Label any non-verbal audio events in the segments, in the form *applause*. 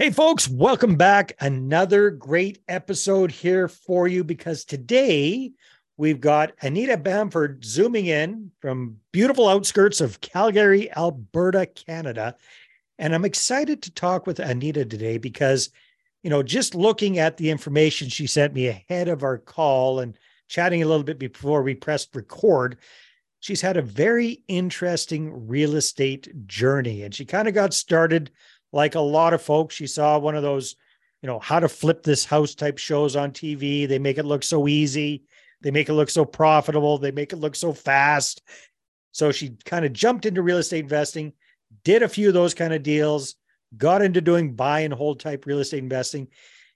Hey, folks, welcome back. Another great episode here for you because today we've got Anita Bamford zooming in from beautiful outskirts of Calgary, Alberta, Canada. And I'm excited to talk with Anita today because, you know, just looking at the information she sent me ahead of our call and chatting a little bit before we pressed record, she's had a very interesting real estate journey. And she kind of got started like a lot of folks. She saw one of those, you know, how to flip this house type shows on TV. They make it look so easy. They make it look so profitable. They make it look so fast. So she kind of jumped into real estate investing, did a few of those kind of deals, got into doing buy and hold type real estate investing.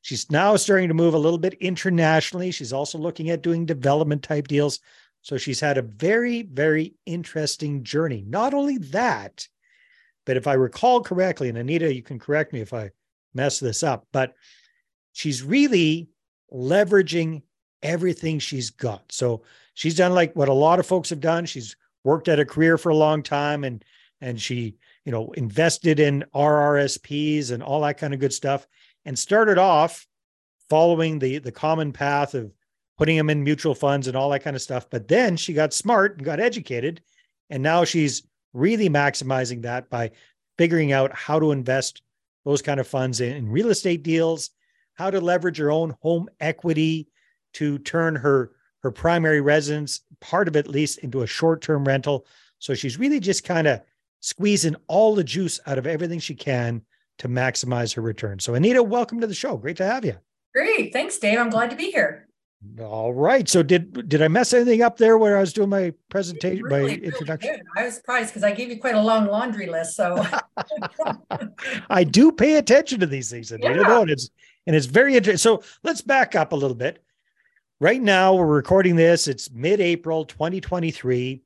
She's now starting to move a little bit internationally. She's also looking at doing development type deals. So she's had a very, very interesting journey. Not only that, but if I recall correctly, and Anita, you can correct me if I mess this up, but she's really leveraging everything she's got. So she's done like what a lot of folks have done. She's worked at a career for a long time and and she, you know, invested in RRSPs and all that kind of good stuff and started off following the the common path of putting them in mutual funds and all that kind of stuff. But then she got smart and got educated and now she's really maximizing that by figuring out how to invest those kind of funds in, real estate deals, how to leverage her own home equity to turn her her primary residence, part of it at least, into a short-term rental. So she's really just kind of squeezing all the juice out of everything she can to maximize her return. So Anita, welcome to the show. Great to have you. Great. Thanks, Dave. I'm glad to be here. All right. So did did I mess anything up there where I was doing my presentation, really, my introduction? I was surprised because I gave you quite a long laundry list. So *laughs* I do pay attention to these things, Anita. Yeah. And it's and it's very interesting. So let's back up a little bit. Right now, we're recording this. It's mid-April 2023.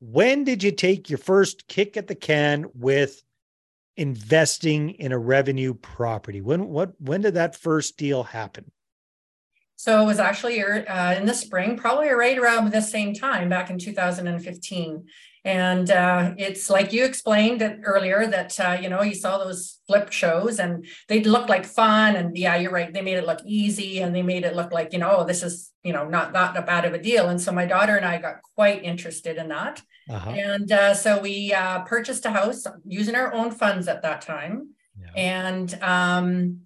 When did you take your first kick at the can with investing in a revenue property? When what when did that first deal happen? So it was actually uh, in the spring, probably right around the same time back in 2015. And uh, it's like you explained it earlier that, uh, you know, you saw those flip shows and they looked like fun. And yeah, you're right. They made it look easy and they made it look like, you know, oh, this is, you know, not, that bad of a deal. And so my daughter and I got quite interested in that. Uh-huh. And uh, so we uh, purchased a house using our own funds at that time. Yeah. And um,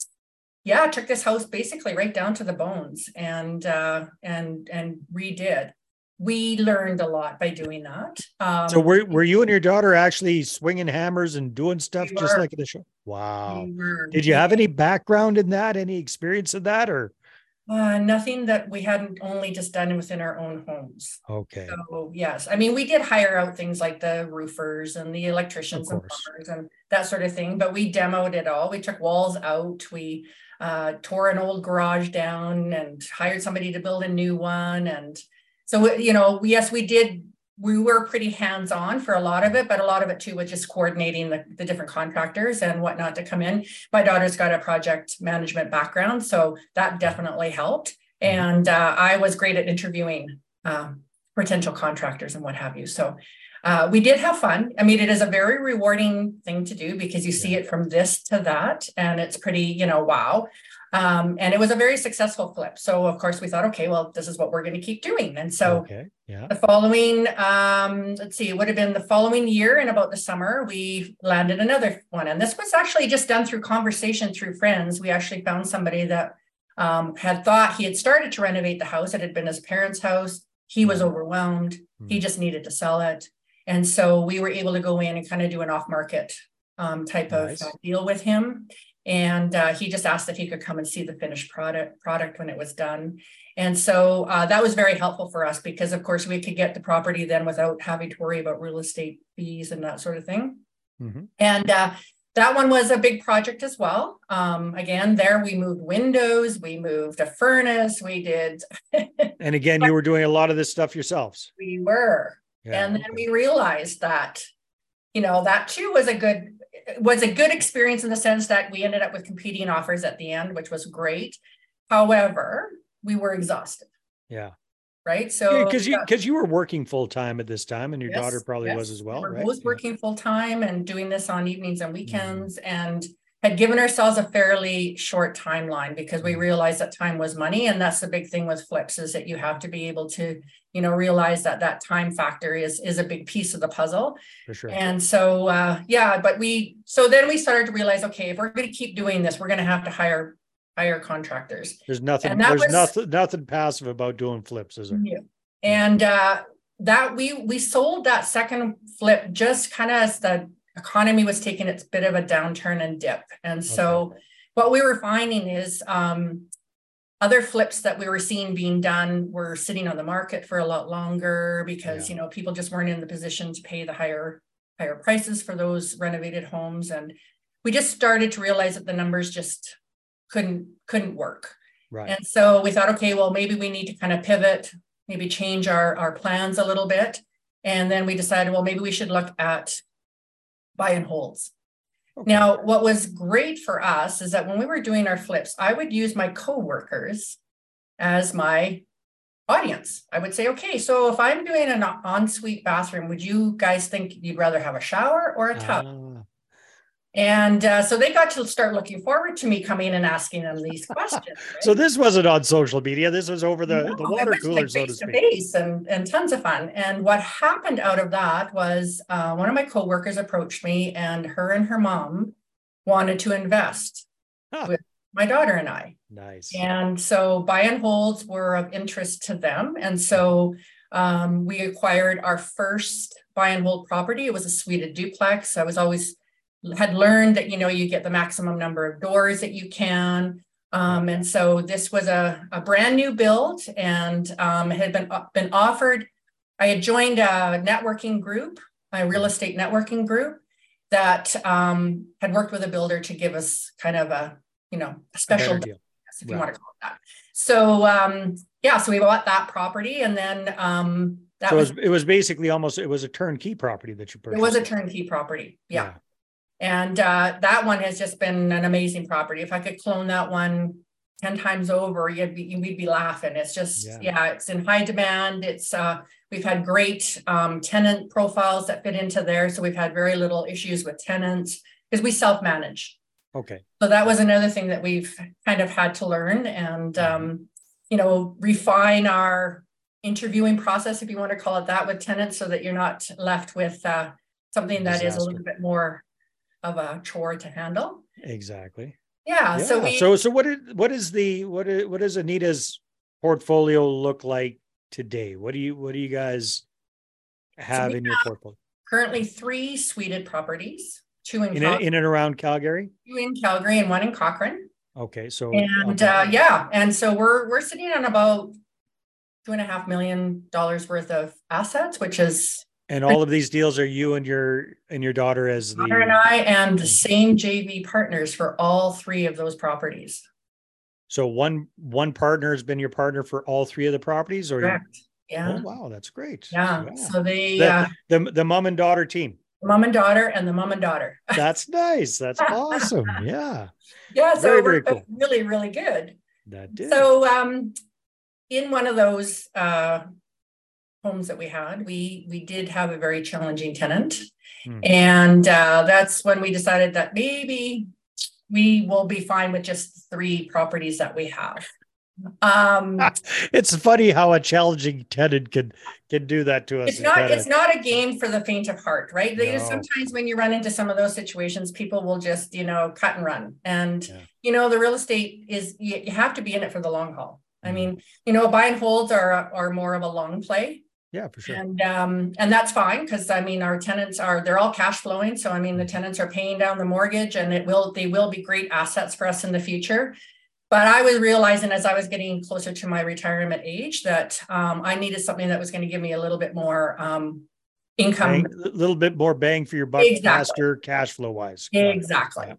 yeah, took this house basically right down to the bones and uh, and and redid. We learned a lot by doing that. Um, so were were you and your daughter actually swinging hammers and doing stuff just like in the show? Wow. Did you have any background in that? Any experience of that, or? Uh, nothing that we hadn't only just done within our own homes. Okay. So yes, I mean we did hire out things like the roofers and the electricians and plumbers and that sort of thing, but we demoed it all. We took walls out. We uh, tore an old garage down and hired somebody to build a new one. And so, you know, yes, we did, we were pretty hands on for a lot of it, but a lot of it too was just coordinating the, the different contractors and whatnot to come in. My daughter's got a project management background, so that definitely helped. Mm-hmm. And uh, I was great at interviewing um, potential contractors and what have you. So uh, we did have fun. I mean, it is a very rewarding thing to do because you see it from this to that, and it's pretty, you know, wow. Um, and it was a very successful flip. So of course we thought, okay, well, this is what we're going to keep doing. And so okay. yeah. the following, um, let's see, it would have been the following year in about the summer, we landed another one. And this was actually just done through conversation through friends. We actually found somebody that um, had thought he had started to renovate the house. It had been his parents' house. He was mm-hmm. overwhelmed. Mm-hmm. He just needed to sell it. And so we were able to go in and kind of do an off market um, type nice. of uh, deal with him. And uh, he just asked if he could come and see the finished product product when it was done. And so uh, that was very helpful for us because, of course, we could get the property then without having to worry about real estate fees and that sort of thing. Mm-hmm. And uh, that one was a big project as well. Um, again, there we moved windows, we moved a furnace, we did. and again, you were doing a lot of this stuff yourselves. *laughs* We were. Yeah, and then we realized that, you know, that too was a good was a good experience in the sense that we ended up with competing offers at the end, which was great. However, we were exhausted. Yeah. Right. So because you because you were working full time at this time, and your yes, daughter probably yes. was as well. We right? both working full time and doing this on evenings and mm-hmm. weekends, mm. and had given ourselves a fairly short timeline because we realized that time was money and that's the big thing with flips is that you have to be able to you know realize that that time factor is is a big piece of the puzzle For sure. and so uh yeah but we so then we started to realize okay if we're going to keep doing this we're going to have to hire hire contractors There's nothing. There's was- nothing. Nothing passive about doing flips, is there? Yeah. And uh, that we we sold that second flip just kind of as the economy was taking its bit of a downturn and dip. And so what we were finding is um, other flips that we were seeing being done were sitting on the market for a lot longer because Yeah. you know people just weren't in the position to pay the higher higher prices for those renovated homes and we just started to realize that the numbers just couldn't couldn't work Right. and so we thought, okay, well, maybe we need to kind of pivot, maybe change our, our plans a little bit. And then we decided, well, maybe we should look at buy and holds. Okay. Now, what was great for us is that when we were doing our flips, I would use my coworkers as my audience. I would say, okay, so if I'm doing an ensuite bathroom, would you guys think you'd rather have a shower or a tub? Ah, And uh, so they got to start looking forward to me coming and asking them these questions. right? so this wasn't on social media. This was over the, No, the water cooler, like, so to speak. face and, and tons of fun. And what happened out of that was uh, one of my coworkers approached me, and her and her mom wanted to invest Huh. with my daughter and I. Nice. And so buy and holds were of interest to them. And so um, we acquired our first buy and hold property. It was a suite of duplex. I was always had learned that you know you get the maximum number of doors that you can. Um, and so this was a, a brand new build and um, had been been offered. I had joined a networking group, a real estate networking group that um, had worked with a builder to give us kind of a you know a special deal. if you want to call it that. So um, yeah, so we bought that property and then um, that So was was, it was basically almost it was a turnkey property that you purchased. it was a turnkey property. Yeah. And uh, that one has just been an amazing property. If I could clone that one 10 times over, you'd be, we'd be laughing. It's just, Yeah. yeah, it's in high demand. It's, uh, we've had great um, tenant profiles that fit into there. So we've had very little issues with tenants because we self manage. Okay. So that was another thing that we've kind of had to learn and, um, you know, refine our interviewing process, if you want to call it that, with tenants so that you're not left with uh, something that is a little bit more of a chore to handle. Exactly. Yeah. Yeah. So we, so so what is what is the what is what does Anita's portfolio look like today? What do you what do you guys have we in your portfolio? currently three suited properties, two in, In, Cal- in and around Calgary? two in Calgary and one in Cochrane. Okay. So And uh, yeah, and so we're we're sitting on about two and a half million dollars worth of assets, which is and all of these deals are you and your and your daughter as the Connor and I and the same JV partners for all three of those properties. so one one partner has been your partner for all three of the properties or you- Correct. Yeah. oh wow that's great Yeah. So they, The- uh, the the mom and daughter team mom and daughter and the mom and daughter. *laughs* that's nice that's awesome yeah Yeah. So Very, very cool. really, really good. that did So um, in one of those uh, homes that we had, we we did have a very challenging tenant, Hmm. and uh, that's when we decided that maybe we will be fine with just three properties that we have. Um, *laughs* it's funny how a challenging tenant can can do that to us it's not it's not a game for the faint of heart right they just sometimes when you run into some of those situations people will just you know cut and run and Yeah. you know the real estate is you, you have to be in it for the long haul i Mhm. mean you know buy and holds are are more of a long play yeah for sure and um and that's fine because i mean our tenants are they're all cash flowing so i mean Mm-hmm. the tenants are paying down the mortgage and it will they will be great assets for us in the future but i was realizing as i was getting closer to my retirement age that um, i needed something that was going to give me a little bit more um, income a little bit more bang for your buck Exactly. faster cash flow wise Exactly. Yeah.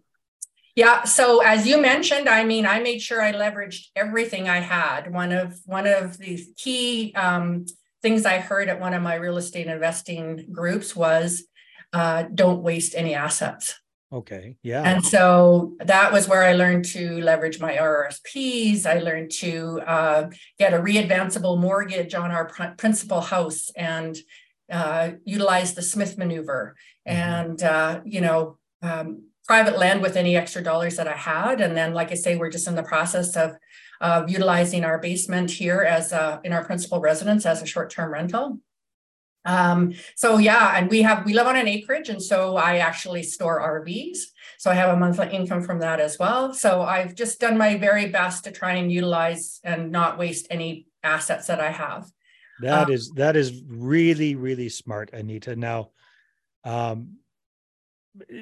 Yeah. So as you mentioned, I mean, I made sure I leveraged everything I had. One of one of the key um, things I heard at one of my real estate investing groups was, uh, "Don't waste any assets." okay yeah And so that was where I learned to leverage my RRSPs. I learned to uh, get a readvanceable mortgage on our pr- principal house and uh, utilize the Smith maneuver. Mhm. And, uh, you know, um, private land with any extra dollars that I had. And then, like I say, we're just in the process of uh, utilizing our basement here as a, in our principal residence as a short-term rental. Um, so yeah, and we have we live on an acreage, and so I actually store RVs. So I have a monthly income from that as well. So I've just done my very best to try and utilize and not waste any assets that I have. That um, is that is really really smart, Anita. Now, um,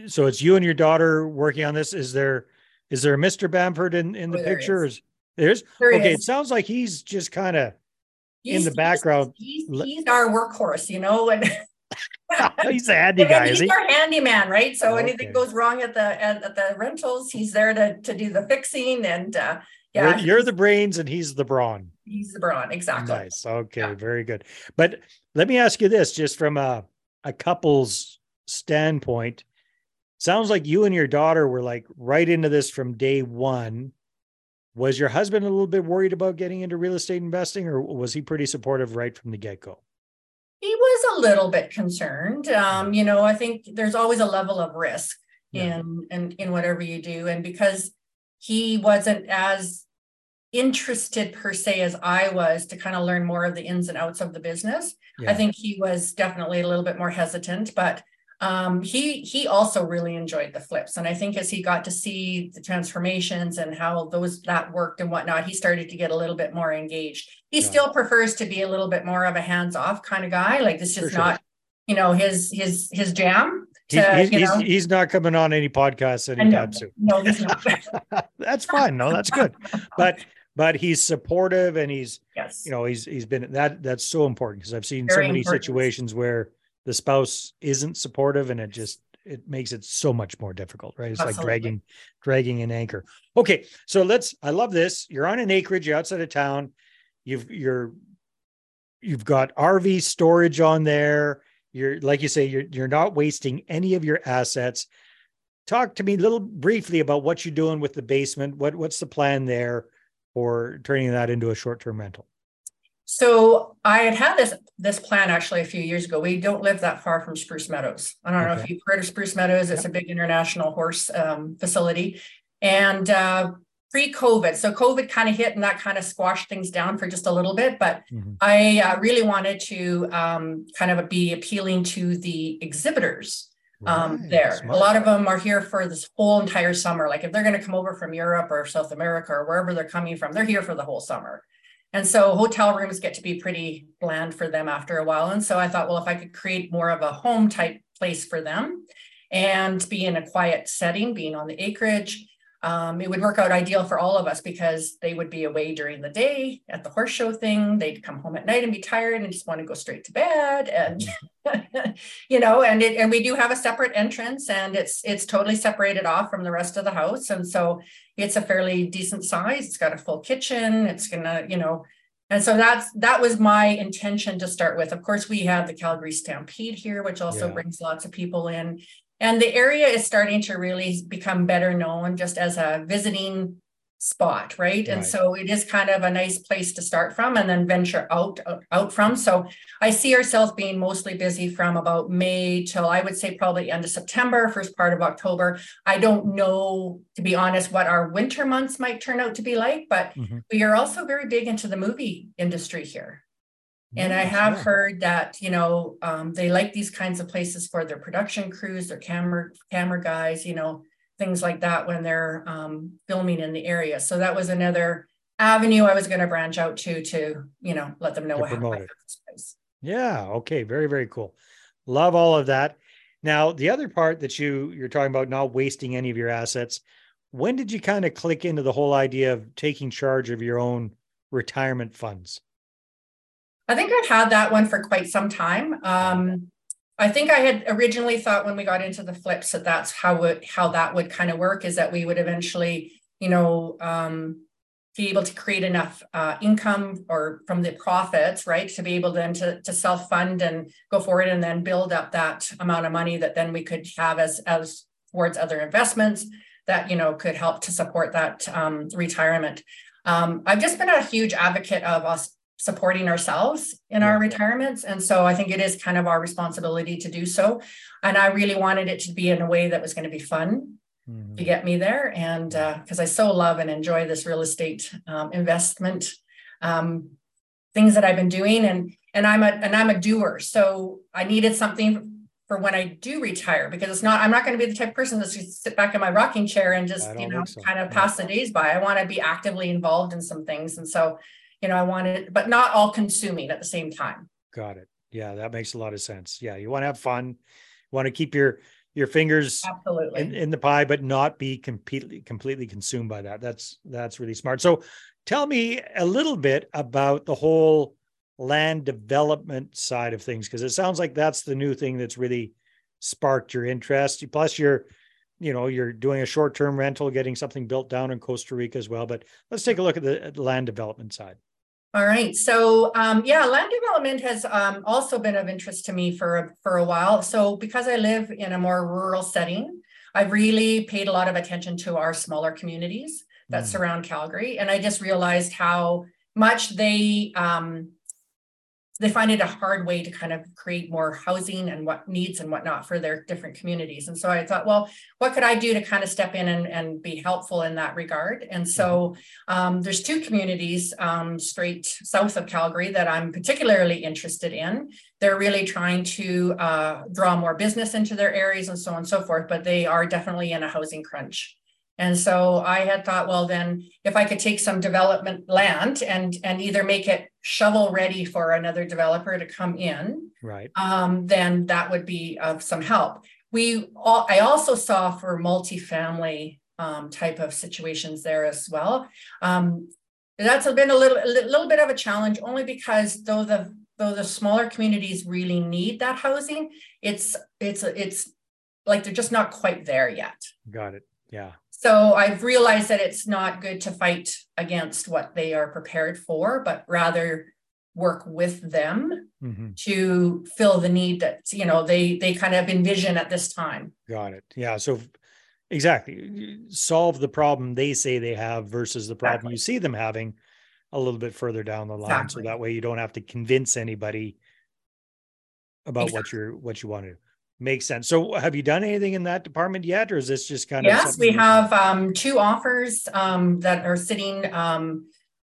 so it's you and your daughter working on this. Is there is there a Mr. Bamford in in the pictures? Is. There's there okay. Is. It sounds like he's just kind of in the background. He's, he's, our workhorse, you know, and *laughs* he's a handy *laughs* guy. He's he? our handyman, right? So okay. anything goes wrong at the at, at, the rentals, he's there to to do the fixing and. uh yeah, you're, you're the brains and he's the brawn. He's the brawn, exactly. Nice. Okay, yeah. very good. But let me ask you this, just from a a couple's standpoint, sounds like you and your daughter were like right into this from day one. Was your husband a little bit worried about getting into real estate investing, or was he pretty supportive right from the get go? He was a little bit concerned. Um, you know, I think there's always a level of risk yeah. in, in in whatever you do, and because he wasn't as interested per se as I was to kind of learn more of the ins and outs of the business. Yeah. I think he was definitely a little bit more hesitant, but um, he he also really enjoyed the flips. And i think as he got to see the transformations and how those that worked and whatnot he started to get a little bit more engaged. He yeah. still prefers to be a little bit more of a hands-off kind of guy. Like this is not you know his his his jam to, he's, he's, he's, not coming on any podcasts anytime soon. No he's not. *laughs* That's fine no that's good. But but he's supportive and he's yes. you know he's he's been that that's so important because i've seen Very so many important. situations where the spouse isn't supportive and it just it makes it so much more difficult right? It's Absolutely. like dragging dragging an anchor. Okay so let's i love this. You're on an acreage you're outside of town. You've you're you've got rv storage on there. You're like you say you're you're not wasting any of your assets. Talk to me a little briefly about what you're doing with the basement. What what's the plan there for turning that into a short-term rental so I had had this this plan actually a few years ago. We don't live that far from Spruce Meadows. I don't okay. know if you've heard of Spruce Meadows. It's a big international horse um, facility, and uh, pre-COVID, so COVID kind of hit and that kind of squashed things down for just a little bit. But mm-hmm. I uh, really wanted to um, kind of be appealing to the exhibitors um, right. there. Smart. A lot of them are here for this whole entire summer. Like if they're going to come over from Europe or South America or wherever they're coming from, they're here for the whole summer. And so hotel rooms get to be pretty bland for them after a while. And so I thought, well, if I could create more of a home type place for them and be in a quiet setting, being on the acreage, um, it would work out ideal for all of us because they would be away during the day at the horse show thing. They'd come home at night and be tired and just want to go straight to bed. And *laughs* you know, and it and we do have a separate entrance and it's it's totally separated off from the rest of the house. And so it's a fairly decent size. It's got a full kitchen. It's gonna, you know, and so that's that was my intention to start with. Of course, we have the Calgary Stampede here, which also yeah. brings lots of people in. And the area is starting to really become better known just as a visiting spot right? right and so it is kind of a nice place to start from and then venture out out from so i see ourselves being mostly busy from about may till i would say probably end of september first part of october i don't know to be honest what our winter months might turn out to be like but mm-hmm. we are also very big into the movie industry here and I have heard that you know um, they like these kinds of places for their production crews, their camera camera guys, you know, things like that when they're um, filming in the area. So that was another avenue I was going to branch out to to you know let them know what happened. Yeah. Okay. Very very cool. Love all of that. Now the other part that you you're talking about not wasting any of your assets. When did you kind of click into the whole idea of taking charge of your own retirement funds? I think I've had that one for quite some time. Um, I think I had originally thought when we got into the flips that that's how how that would kind of work is that we would eventually, you know, um, be able to create enough uh, income or from the profits, right, to be able then to, to self fund and go forward and then build up that amount of money that then we could have as as towards other investments that you know could help to support that um, retirement. Um, I've just been a huge advocate of us supporting ourselves in our retirements. And so I think it is kind of our responsibility to do so. And I really wanted it to be in a way that was going to be fun. mm-hmm. to get me there. And because uh, I so love and enjoy this real estate um, investment um, things that I've been doing, and and I'm a and I'm a doer, so I needed something for when I do retire because it's not I'm not going to be the type of person that's just sit back in my rocking chair and just you know so. kind of pass the days by. I want to be actively involved in some things, and so you know I wanted, but not all consuming at the same time. Got it. Yeah, that makes a lot of sense. Yeah, you want to have fun, you want to keep your your fingers absolutely in, in the pie, but not be completely completely consumed by that. That's that's really smart. So, tell me a little bit about the whole land development side of things because it sounds like that's the new thing that's really sparked your interest. Plus, you're you know you're doing a short term rental, getting something built down in Costa Rica as well. But let's take a look at the, at the land development side. All right. So um, yeah, land development has um, also been of interest to me for for a while. So because I live in a more rural setting, I've really paid a lot of attention to our smaller communities that mm. surround Calgary, and I just realized how much they um, they find it a hard way to kind of create more housing and what needs and whatnot for their different communities. And so I thought, well, what could I do to kind of step in and, and be helpful in that regard? And so um, there's two communities um, straight south of Calgary that I'm particularly interested in. They're really trying to uh, draw more business into their areas and so on and so forth, but they are definitely in a housing crunch. And so I had thought, well, then if I could take some development land and and either make it shovel ready for another developer to come in, right? Um, then that would be of some help. We all, I also saw for multifamily um, type of situations there as well. Um, that's been a little a little bit of a challenge, only because though the though the smaller communities really need that housing, it's it's it's like they're just not quite there yet. Got it. Yeah. So I've realized that it's not good to fight against what they are prepared for, but rather work with them mm-hmm. to fill the need that you know they they kind of envision at this time. Got it. Yeah. So exactly solve the problem they say they have versus the problem exactly. you see them having a little bit further down the line exactly. so that way you don't have to convince anybody about exactly. what you're what you want to do Makes sense. So, have you done anything in that department yet, or is this just kind of? Yes, we have um, two offers um, that are sitting. Um,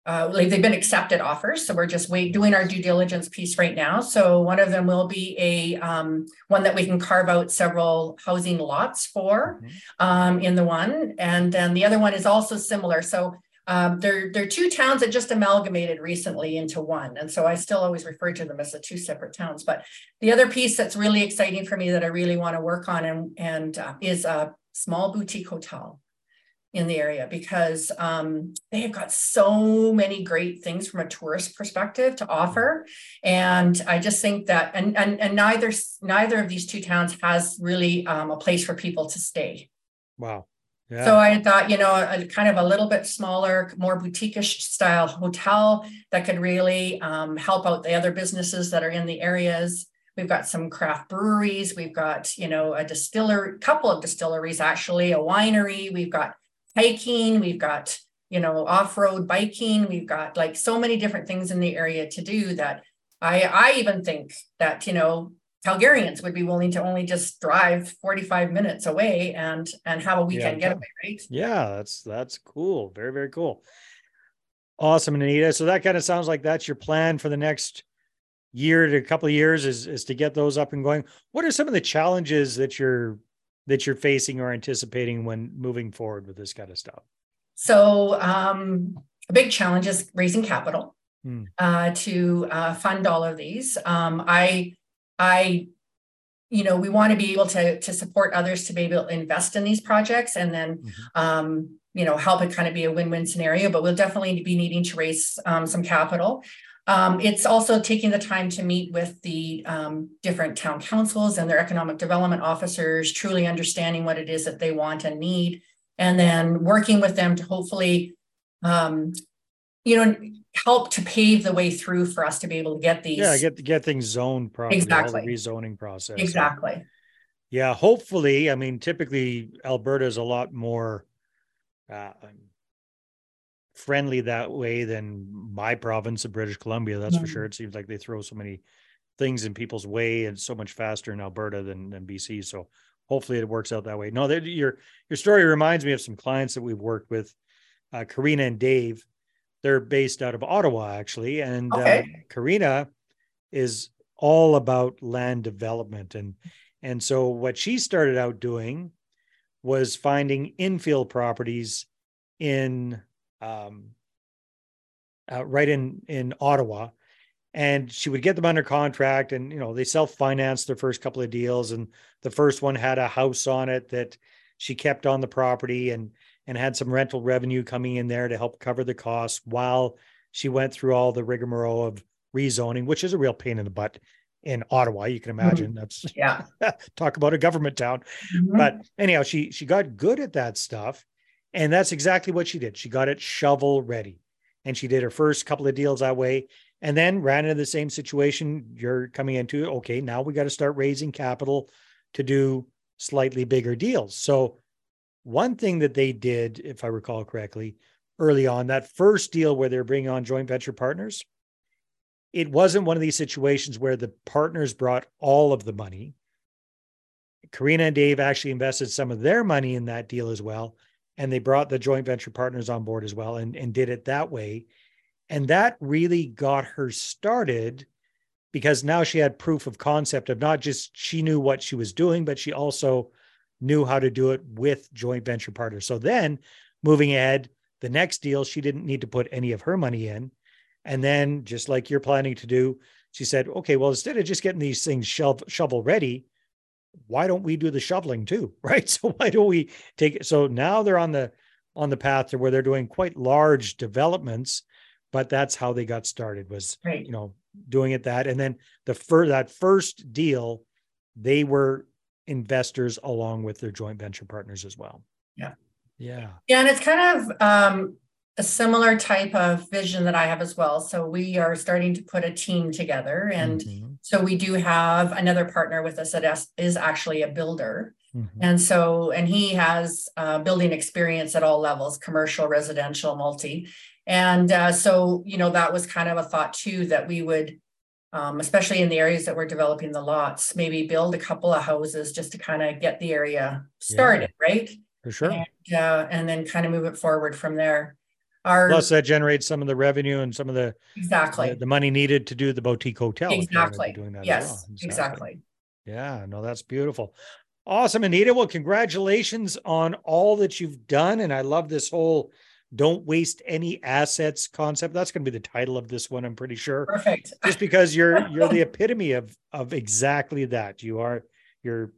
uh, like they've been accepted offers, so we're just wait doing our due diligence piece right now. So one of them will be a um, one that we can carve out several housing lots for mm-hmm. Um, in the one, and then the other one is also similar. So um, they're, they're two towns that just amalgamated recently into one. And so I still always refer to them as the two separate towns. But the other piece that's really exciting for me that I really want to work on and, and uh, is a small boutique hotel in the area because um, they have got so many great things from a tourist perspective to offer and i just think that and and, and neither neither of these two towns has really um, a place for people to stay wow So I thought, you know, a, kind of a little bit smaller, more boutique-ish style hotel that could really um, help out the other businesses that are in the areas. We've got some craft breweries. We've got, you know, a distiller, couple of distilleries actually, a winery. We've got hiking. We've got, you know, off-road biking. We've got like so many different things in the area to do that I, I even think that, you know, Calgarians would be willing to only just drive 45 minutes away and and have a weekend yeah, getaway, right? Yeah, that's that's cool. Very, very cool. Awesome, Anita. So that kind of sounds like that's your plan for the next year to a couple of years is is to get those up and going. What are some of the challenges that you're that you're facing or anticipating when moving forward with this kind of stuff? So um, a big challenge is raising capital hmm. uh, to uh, fund all of these. Um, I I, you know, we want to be able to to support others to be able to invest in these projects and then, mm-hmm. um, you know, help it kind of be a win-win scenario. But we'll definitely be needing to raise um, some capital. Um, it's also taking the time to meet with the um, different town councils and their economic development officers, truly understanding what it is that they want and need, and then working with them to hopefully, um, you know, help to pave the way through for us to be able to get these. Yeah, get get things zoned properly. Exactly. rezoning process. Exactly. Yeah, hopefully. I mean, typically Alberta is a lot more uh, friendly that way than my province of British Columbia. That's for sure. It seems like they throw so many things in people's way and so much faster in Alberta than than BC. So hopefully it works out that way. No, your your story reminds me of some clients that we've worked with, uh, Karina and Dave. They're based out of Ottawa actually, and okay. uh, Karina is all about land development and and so what she started out doing was finding infill properties in um, uh, right in in Ottawa, and she would get them under contract, and you know they self financed their first couple of deals, and the first one had a house on it that she kept on the property and and had some rental revenue coming in there to help cover the costs while she went through all the rigmarole of rezoning, which is a real pain in the butt in Ottawa. You can mm-hmm. imagine mm-hmm. that's yeah. *laughs* talk about a government town. Mm-hmm. But anyhow, she she got good at that stuff, and that's exactly what she did. She got it shovel ready, and she did her first couple of deals that way, and then ran into the same situation you're coming into. Okay, now we got to start raising capital to do slightly bigger deals. So one thing that they did, if I recall correctly, early on that first deal where they're bringing on joint venture partners it wasn't one of these situations where the partners brought all of the money. Karina and Dave actually invested some of their money in that deal as well. And they brought the joint venture partners on board as well and, and did it that way. And that really got her started because now she had proof of concept of not just she knew what she was doing, but she also knew how to do it with joint venture partners. So then moving ahead, the next deal, she didn't need to put any of her money in. And then, just like you're planning to do, she said, okay, well, instead of just getting these things shovel, shovel ready, why don't we do the shoveling too? *laughs* Right. So why don't we take it? So now they're on the on the path to where they're doing quite large developments, but that's how they got started was right. you know doing it that. And then the fir- that first deal, they were investors along with their joint venture partners as well. Yeah. Yeah. Yeah. And it's kind of um a similar type of vision that I have as well. So we are starting to put a team together. And mm-hmm. so we do have another partner with us that is actually a builder. Mm-hmm. And so, and he has uh, building experience at all levels commercial, residential, multi. And uh, so, you know, that was kind of a thought too that we would, um, especially in the areas that we're developing the lots, maybe build a couple of houses just to kind of get the area started, yeah, right? For sure. And, uh, and then kind of move it forward from there. Our, Plus, that generates some of the revenue and some of the exactly the, the money needed to do the boutique hotel. Exactly. Doing that yes. Well. Exactly. exactly. Yeah. No, that's beautiful. Awesome, Anita. Well, congratulations on all that you've done, and I love this whole "don't waste any assets" concept. That's going to be the title of this one. I'm pretty sure. Perfect. Just because you're you're the *laughs* epitome of of exactly that. You are you're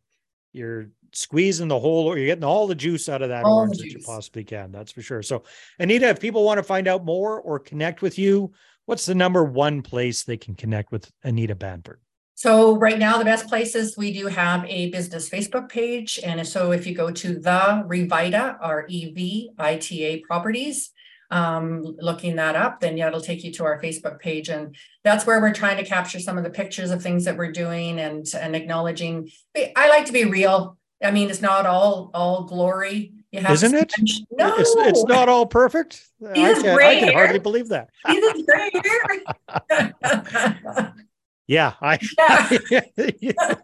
you're squeezing the whole or you're getting all the juice out of that all orange that you possibly can. That's for sure. So, Anita, if people want to find out more or connect with you, what's the number one place they can connect with Anita Bamford? So right now, the best places we do have a business Facebook page, and so if you go to the Revita, R E V I T A Properties, um, looking that up, then yeah, it'll take you to our Facebook page, and that's where we're trying to capture some of the pictures of things that we're doing and and acknowledging. I like to be real. I mean, it's not all all glory. You have Isn't it? No, it's, it's not all perfect. I, can, I can hardly believe that. He's gray hair. Yeah, I. *laughs* Yeah.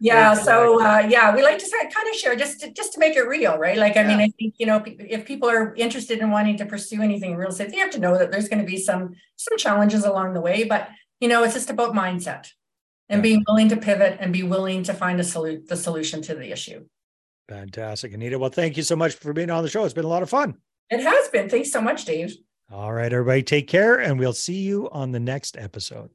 yeah so uh, yeah we like to kind of share just to, just to make it real right like i yeah. mean i think you know if people are interested in wanting to pursue anything in real estate they have to know that there's going to be some some challenges along the way but you know it's just about mindset and being willing to pivot and be willing to find a solu- the solution to the issue. Fantastic, Anita. Well, thank you so much for being on the show. It's been a lot of fun. It has been. Thanks so much, Dave. All right, everybody, take care, and we'll see you on the next episode.